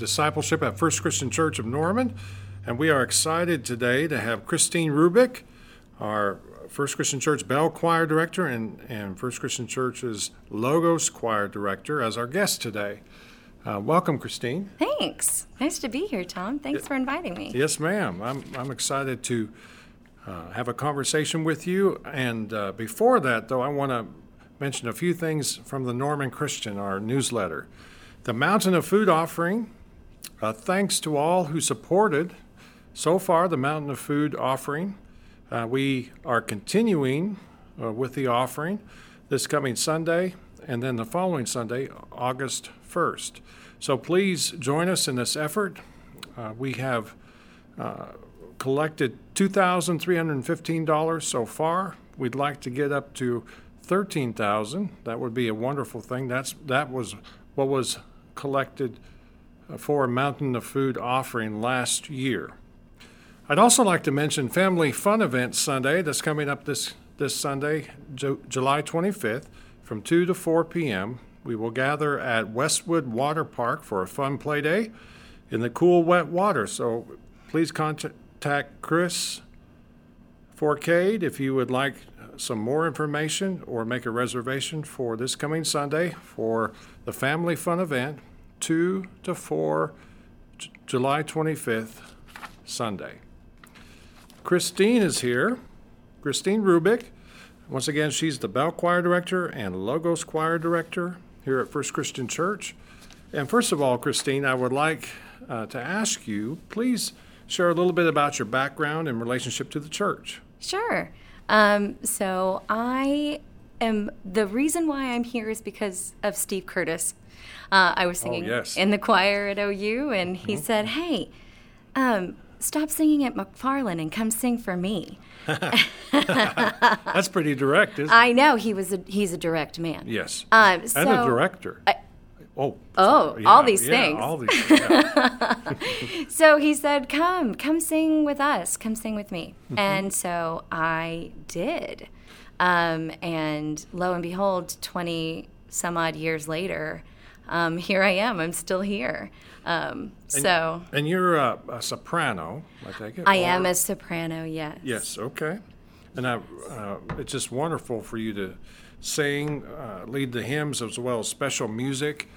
Discipleship at First Christian Church of Norman. And we are excited today to have Christine Rubik, our First Christian Church Bell Choir Director and, and First Christian Church's Logos Choir Director, as our guest today. Uh, welcome, Christine. Thanks. Nice to be here, Tom. Thanks for inviting me. Yes, ma'am. I'm, I'm excited to uh, have a conversation with you. And uh, before that, though, I want to mention a few things from the Norman Christian, our newsletter. The Mountain of Food offering, uh, thanks to all who supported so far the Mountain of Food offering. Uh, we are continuing uh, with the offering this coming Sunday and then the following Sunday, August 1st. So please join us in this effort. Uh, we have uh, collected $2,315 so far. We'd like to get up to 13,000. That would be a wonderful thing. That's that was what was collected for Mountain of Food offering last year. I'd also like to mention Family Fun Event Sunday that's coming up this, this Sunday, Ju- July 25th, from 2 to 4 p.m. We will gather at Westwood Water Park for a fun play day in the cool, wet water. So please contact Chris Forcade if you would like some more information or make a reservation for this coming Sunday for the Family Fun Event 2 to 4, J- July 25th, Sunday. Christine is here. Christine Rubik. Once again, she's the Bell Choir Director and Logos Choir Director here at First Christian Church. And first of all, Christine, I would like uh, to ask you please share a little bit about your background and relationship to the church. Sure. Um, so I am the reason why I'm here is because of Steve Curtis. Uh, I was singing yes. in the choir at OU, and he said, "Hey, um, stop singing at McFarlin and come sing for me." That's pretty direct, isn't it? I know he was a he's a direct man. yes. Um, and a so- director. oh. Oh, sorry. all these yeah, things. All these. Yeah. So he said, "Come, come sing with us. Come sing with me." Mm-hmm. And so I did. Um, and lo and behold, twenty some odd years later, um, here I am. I'm still here. Um, so and you're a, a soprano, I take it. I am a soprano. Yes. Yes, okay. And I, uh, it's just wonderful for you to sing, uh, lead the hymns as well as special music.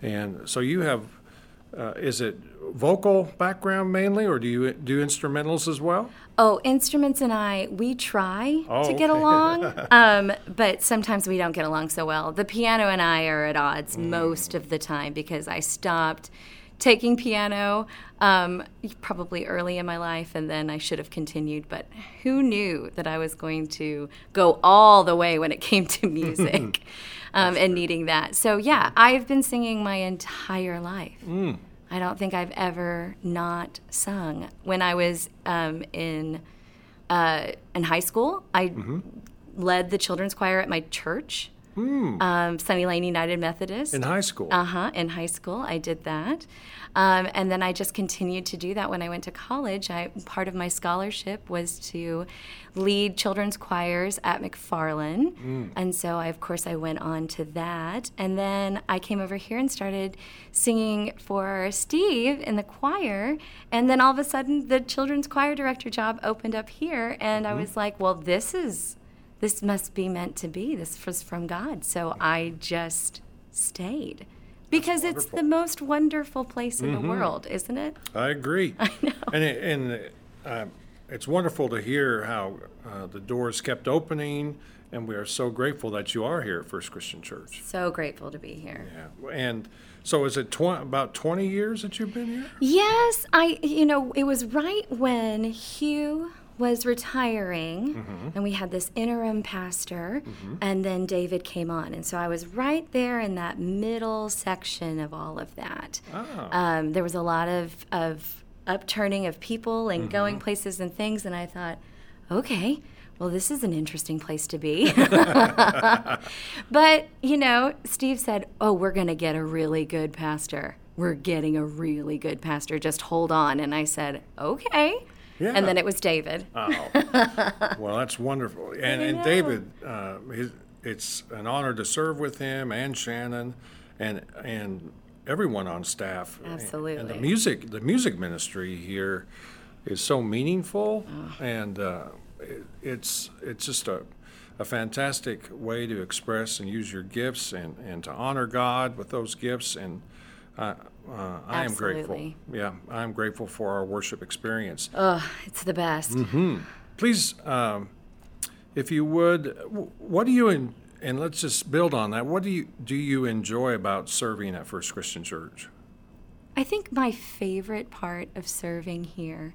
And so you have, uh, is it vocal background mainly, or do you do instrumentals as well? Oh, instruments and I, we try Oh, to get okay. along, um, but sometimes we don't get along so well. The piano and I are at odds Mm. most of the time because I stopped taking piano um, probably early in my life, and then I should have continued. But who knew that I was going to go all the way when it came to music um, and needing that? So, yeah, I've been singing my entire life. Mm. I don't think I've ever not sung. When I was um, in uh, in high school, I Mm-hmm. led the children's choir at my church, um, Sunny Lane United Methodist. In high school? Uh huh. In high school, I did that, um, and then I just continued to do that when I went to college. I part of my scholarship was to lead children's choirs at McFarlin, Hmm. and so I, of course I went on to that, and then I came over here and started singing for Steve in the choir, and then all of a sudden the children's choir director job opened up here, and Mm-hmm. I was like, well, this is this must be meant to be. This was from God. So I just stayed. Because it's the most wonderful place in Mm-hmm. the world, isn't it? I agree. I know. And, it, and uh, it's wonderful to hear how uh, the doors kept opening, and we are so grateful that you are here at First Christian Church. So grateful to be here. Yeah. And so is it tw- about 20 years that you've been here? Yes, I you know, it was right when Hugh was retiring mm-hmm. and we had this interim pastor mm-hmm. and then David came on and so I was right there in that middle section of all of that. Oh. Um, there was a lot of of upturning of people and mm-hmm. going places and things and I thought, okay, well, this is an interesting place to be. but, you know, Steve said, oh, we're going to get a really good pastor. We're getting a really good pastor. Just hold on. And I said, okay. Yeah. And then it was David. Oh, well, that's wonderful. And, and. David, uh, his, it's an honor to serve with him and Shannon, and and everyone on staff. And- And the music, the music ministry here is so meaningful, Oh. and uh, it, it's it's just a a fantastic way to express and use your gifts and, and to honor God with those gifts. And uh, uh, I am grateful. Yeah, I'm grateful for our worship experience. Oh, it's the best. Mm-hmm. Please, um, if you would, what do you en- and let's just build on that. What do you do you enjoy about serving at First Christian Church? I think my favorite part of serving here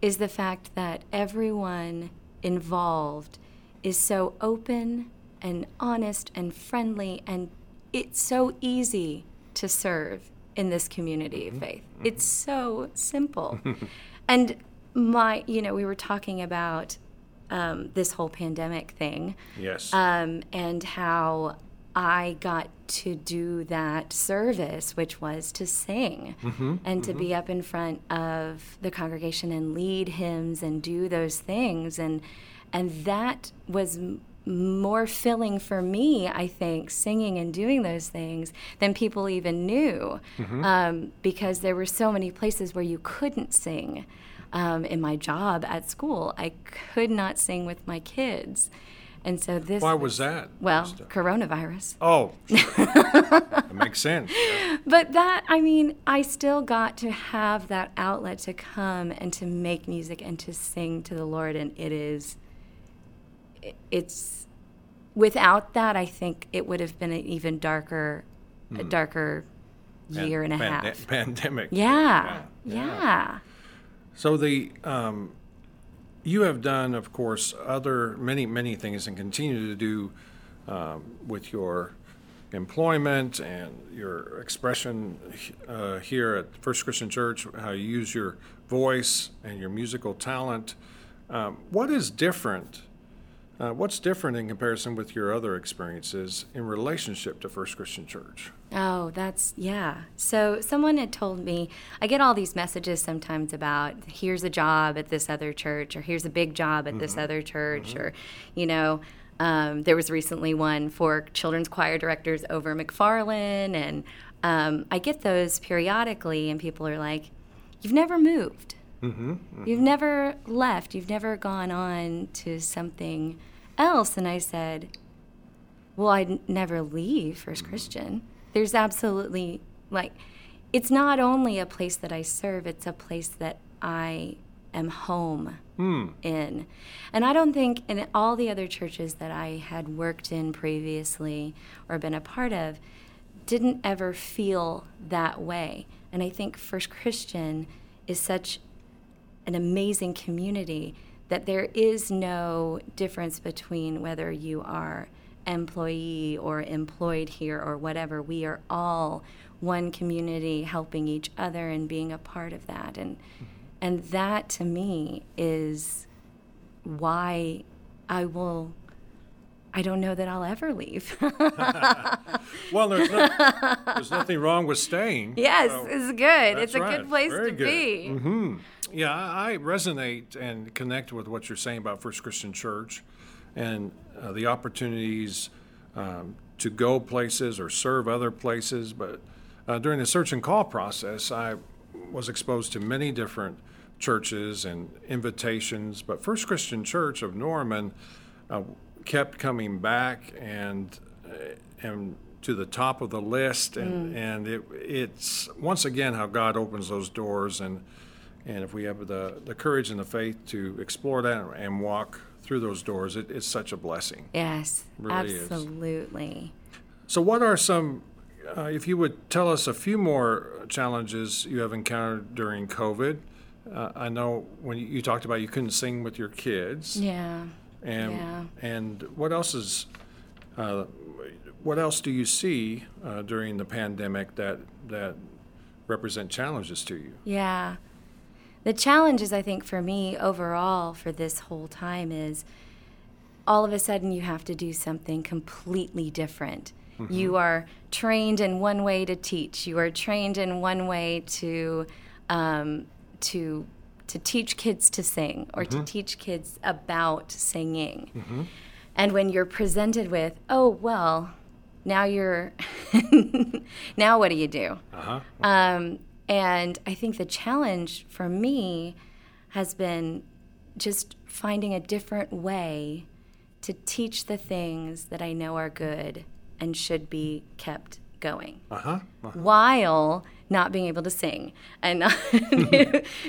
is the fact that everyone involved is so open and honest and friendly, and it's so easy to serve in this community of faith. It's so simple. and my, you know, we were talking about um, this whole pandemic thing Yes. um, and how I got to do that service, which was to sing and to be up in front of the congregation and lead hymns and do those things, and and that was. More filling for me, I think, singing and doing those things than people even knew, um, because there were so many places where you couldn't sing. Um, in my job at school, I could not sing with my kids, and so this. Why was that? Well, coronavirus. Oh, sure. that makes sense. But that, I mean, I still got to have that outlet to come and to make music and to sing to the Lord. And it is, it's, without that, I think it would have been an even darker, a darker year and a half. Pandemic. Yeah, Yeah. yeah. So the um, you have done, of course, other many many things, and continue to do um, with your employment and your expression uh, here at First Christian Church. How you use your voice and your musical talent. Um, what is different? Uh, what's different in comparison with your other experiences in relationship to First Christian Church? Oh, that's yeah. So someone had told me I get all these messages sometimes about here's a job at this other church or here's a big job at this other church or you know um, there was recently one for children's choir directors over McFarlin and um, I get those periodically and people are like, you've never moved. You've never left. You've never gone on to something else. And I said, well, I would never leave First mm-hmm. Christian. There's absolutely, like, it's not only a place that I serve, it's a place that I am home hmm. in. And I don't think in all the other churches that I had worked in previously or been a part of, didn't ever feel that way. And I think First Christian is such an amazing community that there is no difference between whether you are employee or employed here or whatever we are all one community helping each other and being a part of that and and that to me is why I will I don't know that I'll ever leave. Well, there's, no, there's nothing wrong with staying. yes, So- it's good. It's a right. good place Very to good. be. hmm Yeah, I resonate and connect with what you're saying about First Christian Church and uh, the opportunities um, to go places or serve other places. But uh, during the search and call process, I was exposed to many different churches and invitations. But First Christian Church of Norman uh, kept coming back and uh, and to the top of the list, and and it, it's once again how God opens those doors, and and if we have the the courage and the faith to explore that and walk through those doors, it, it's such a blessing. Yes, Really is. absolutely. So, what are some, uh, if you would tell us a few more challenges you have encountered during COVID? Uh, I know when you, you talked about you couldn't sing with your kids, Yeah. and yeah. and what else is, uh, what else do you see uh, during the pandemic that that represent challenges to you? Yeah. The challenges, I think, for me overall for this whole time is all of a sudden you have to do something completely different. You are trained in one way to teach. You are trained in one way to um, to to teach kids to sing or to teach kids about singing. And when you're presented with, oh well, now you're now what do you do? Uh-huh. Um, and I think the challenge for me has been just finding a different way to teach the things that I know are good and should be kept going Uh-huh. while not being able to sing and not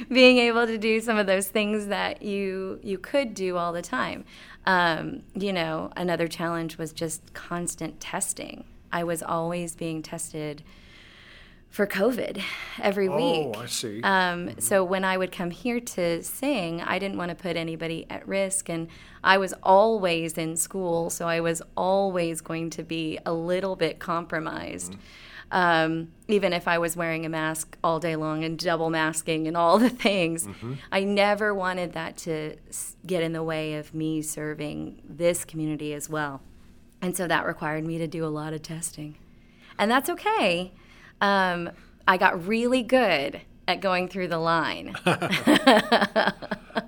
being able to do some of those things that you you could do all the time. Um, you know, another challenge was just constant testing. I was always being tested for COVID every week. Oh, I see. Um, so when I would come here to sing, I didn't want to put anybody at risk, and I was always in school, so I was always going to be a little bit compromised. Um, even if I was wearing a mask all day long and double masking and all the things, I never wanted that to get in the way of me serving this community as well. And so that required me to do a lot of testing. And that's okay. Um, I got really good at going through the line.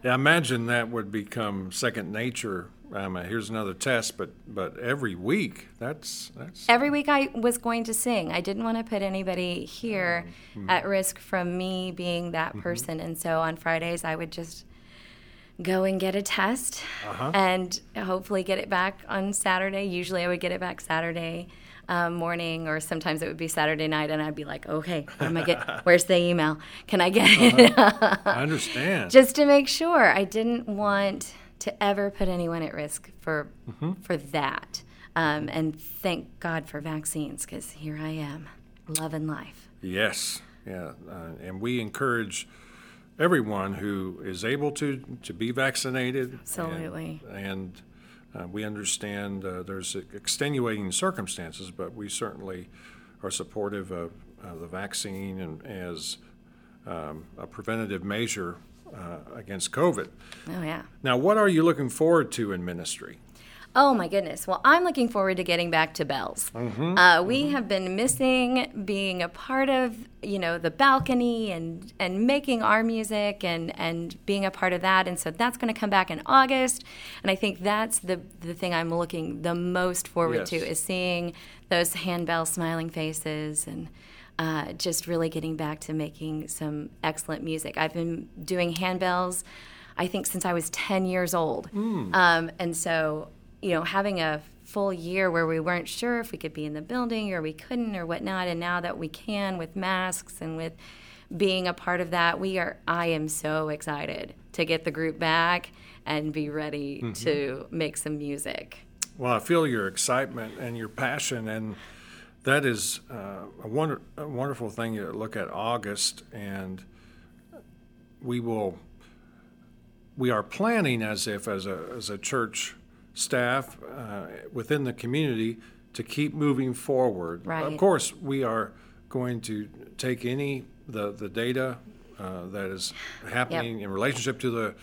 Yeah, I imagine that would become second nature. Um, here's another test, but but every week, that's that's Every week I was going to sing. I didn't want to put anybody here at risk from me being that person. And so on Fridays, I would just go and get a test and hopefully get it back on Saturday. Usually I would get it back Saturday. Um, morning or sometimes it would be Saturday night and I'd be like, okay, what am I get? Where's the email? Can I get it? I understand. just to make sure I didn't want to ever put anyone at risk for for that. Um, and thank God for vaccines because here I am, loving life. Yes, yeah, uh, and we encourage everyone who is able to to be vaccinated. and- Absolutely. And, uh, we understand uh, there's extenuating circumstances, but we certainly are supportive of, of the vaccine and as um, a preventative measure uh, against COVID. Oh yeah. Now, what are you looking forward to in ministry? Oh my goodness. Well, I'm looking forward to getting back to Bells. Uh, we have been missing being a part of, you know, the balcony and and making our music and and being a part of that. And so that's going to come back in August. And I think that's the the thing I'm looking the most forward to is seeing those handbell smiling faces and. Uh, just really getting back to making some excellent music. I've been doing handbells, I think, since I was 10 years old. Um, and so you know, having a full year where we weren't sure if we could be in the building or we couldn't or whatnot, and now that we can with masks and with being a part of that, we are. I am so excited to get the group back and be ready to make some music. Well, I feel your excitement and your passion, and that is uh, a, wonder, a wonderful thing to look at August, and we will. We are planning as if, as a as a church staff uh, within the community, to keep moving forward. Of course, we are going to take any the the data uh, that is happening in relationship to the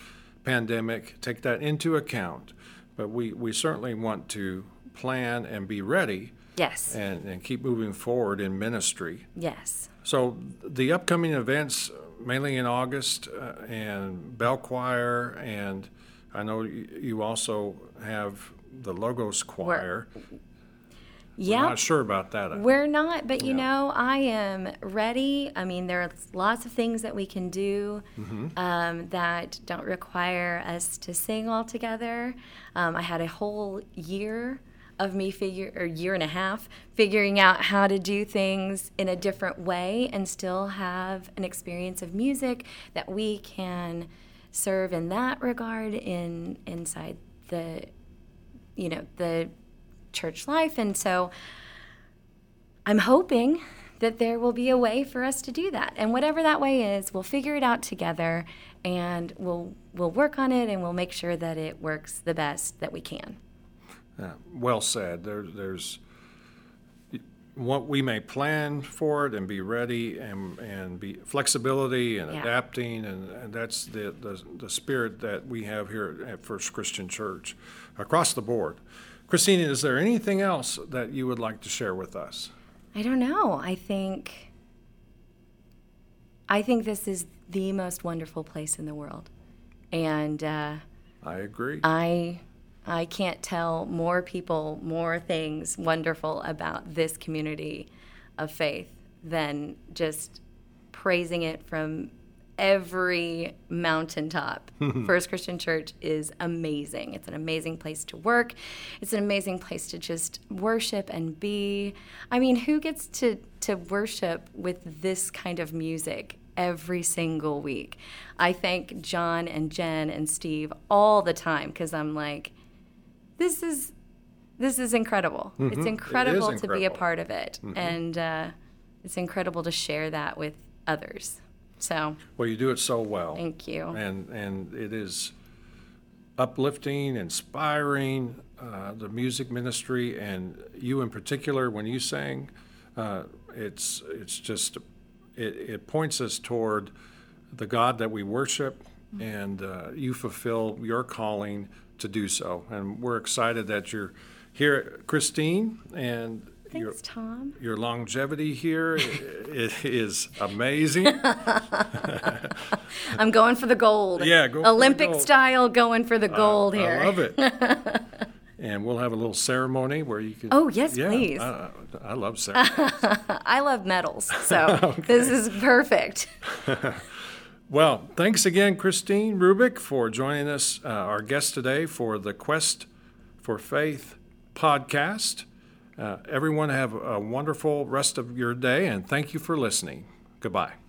pandemic, take that into account. But we, we certainly want to plan and be ready Yes. and, and keep moving forward in ministry. Yes. So the upcoming events, mainly in August, uh, and Bell Choir, and I know you also have the Logos Choir. Yeah. I'm not sure about that. We're not, but you Yeah. know, I am ready. I mean, there are lots of things that we can do um, that don't require us to sing all together. Um, I had a whole year of me figure, or year and a half, figuring out how to do things in a different way and still have an experience of music that we can serve in that regard in inside the, you know, the church life. And so I'm hoping that there will be a way for us to do that. And whatever that way is, we'll figure it out together and we'll we'll work on it and we'll make sure that it works the best that we can. Yeah, well said. There, there's what we may plan for it and be ready and, and be flexibility and Yeah. adapting and, and that's the, the, the spirit that we have here at First Christian Church across the board. Christina, is there anything else that you would like to share with us? I don't know. I think I think this is the most wonderful place in the world. And uh, I agree. I I can't tell more people more things wonderful about this community of faith than just praising it from every mountaintop. First Christian Church is amazing. It's an amazing place to work. It's an amazing place to just worship and be. I mean, who gets to to worship with this kind of music every single week? I thank John and Jen and Steve all the time cuz I'm like this is this is incredible. It's incredible to be a part of it. And uh, it's incredible to share that with others. So, Well, you do it so well. thank you. and and it is uplifting, inspiring. Uh, the music ministry and you in particular, when you sang, uh, it's it's just it, it points us toward the God that we worship, and uh, you fulfill your calling to do so. And we're excited that you're here, Christine, and your Thanks, Tom. your longevity here i- i- amazing. I'm going for the gold. Yeah, go Olympic gold. style, going for the gold here. I love it. and we'll have a little ceremony where you can. Oh, yes, yeah, please. I, I love ceremonies. I love medals, so this is perfect. Well, thanks again, Christine Rubik, for joining us, uh, our guest today for the Quest for Faith podcast. Uh, everyone have a wonderful rest of your day, and thank you for listening. Goodbye.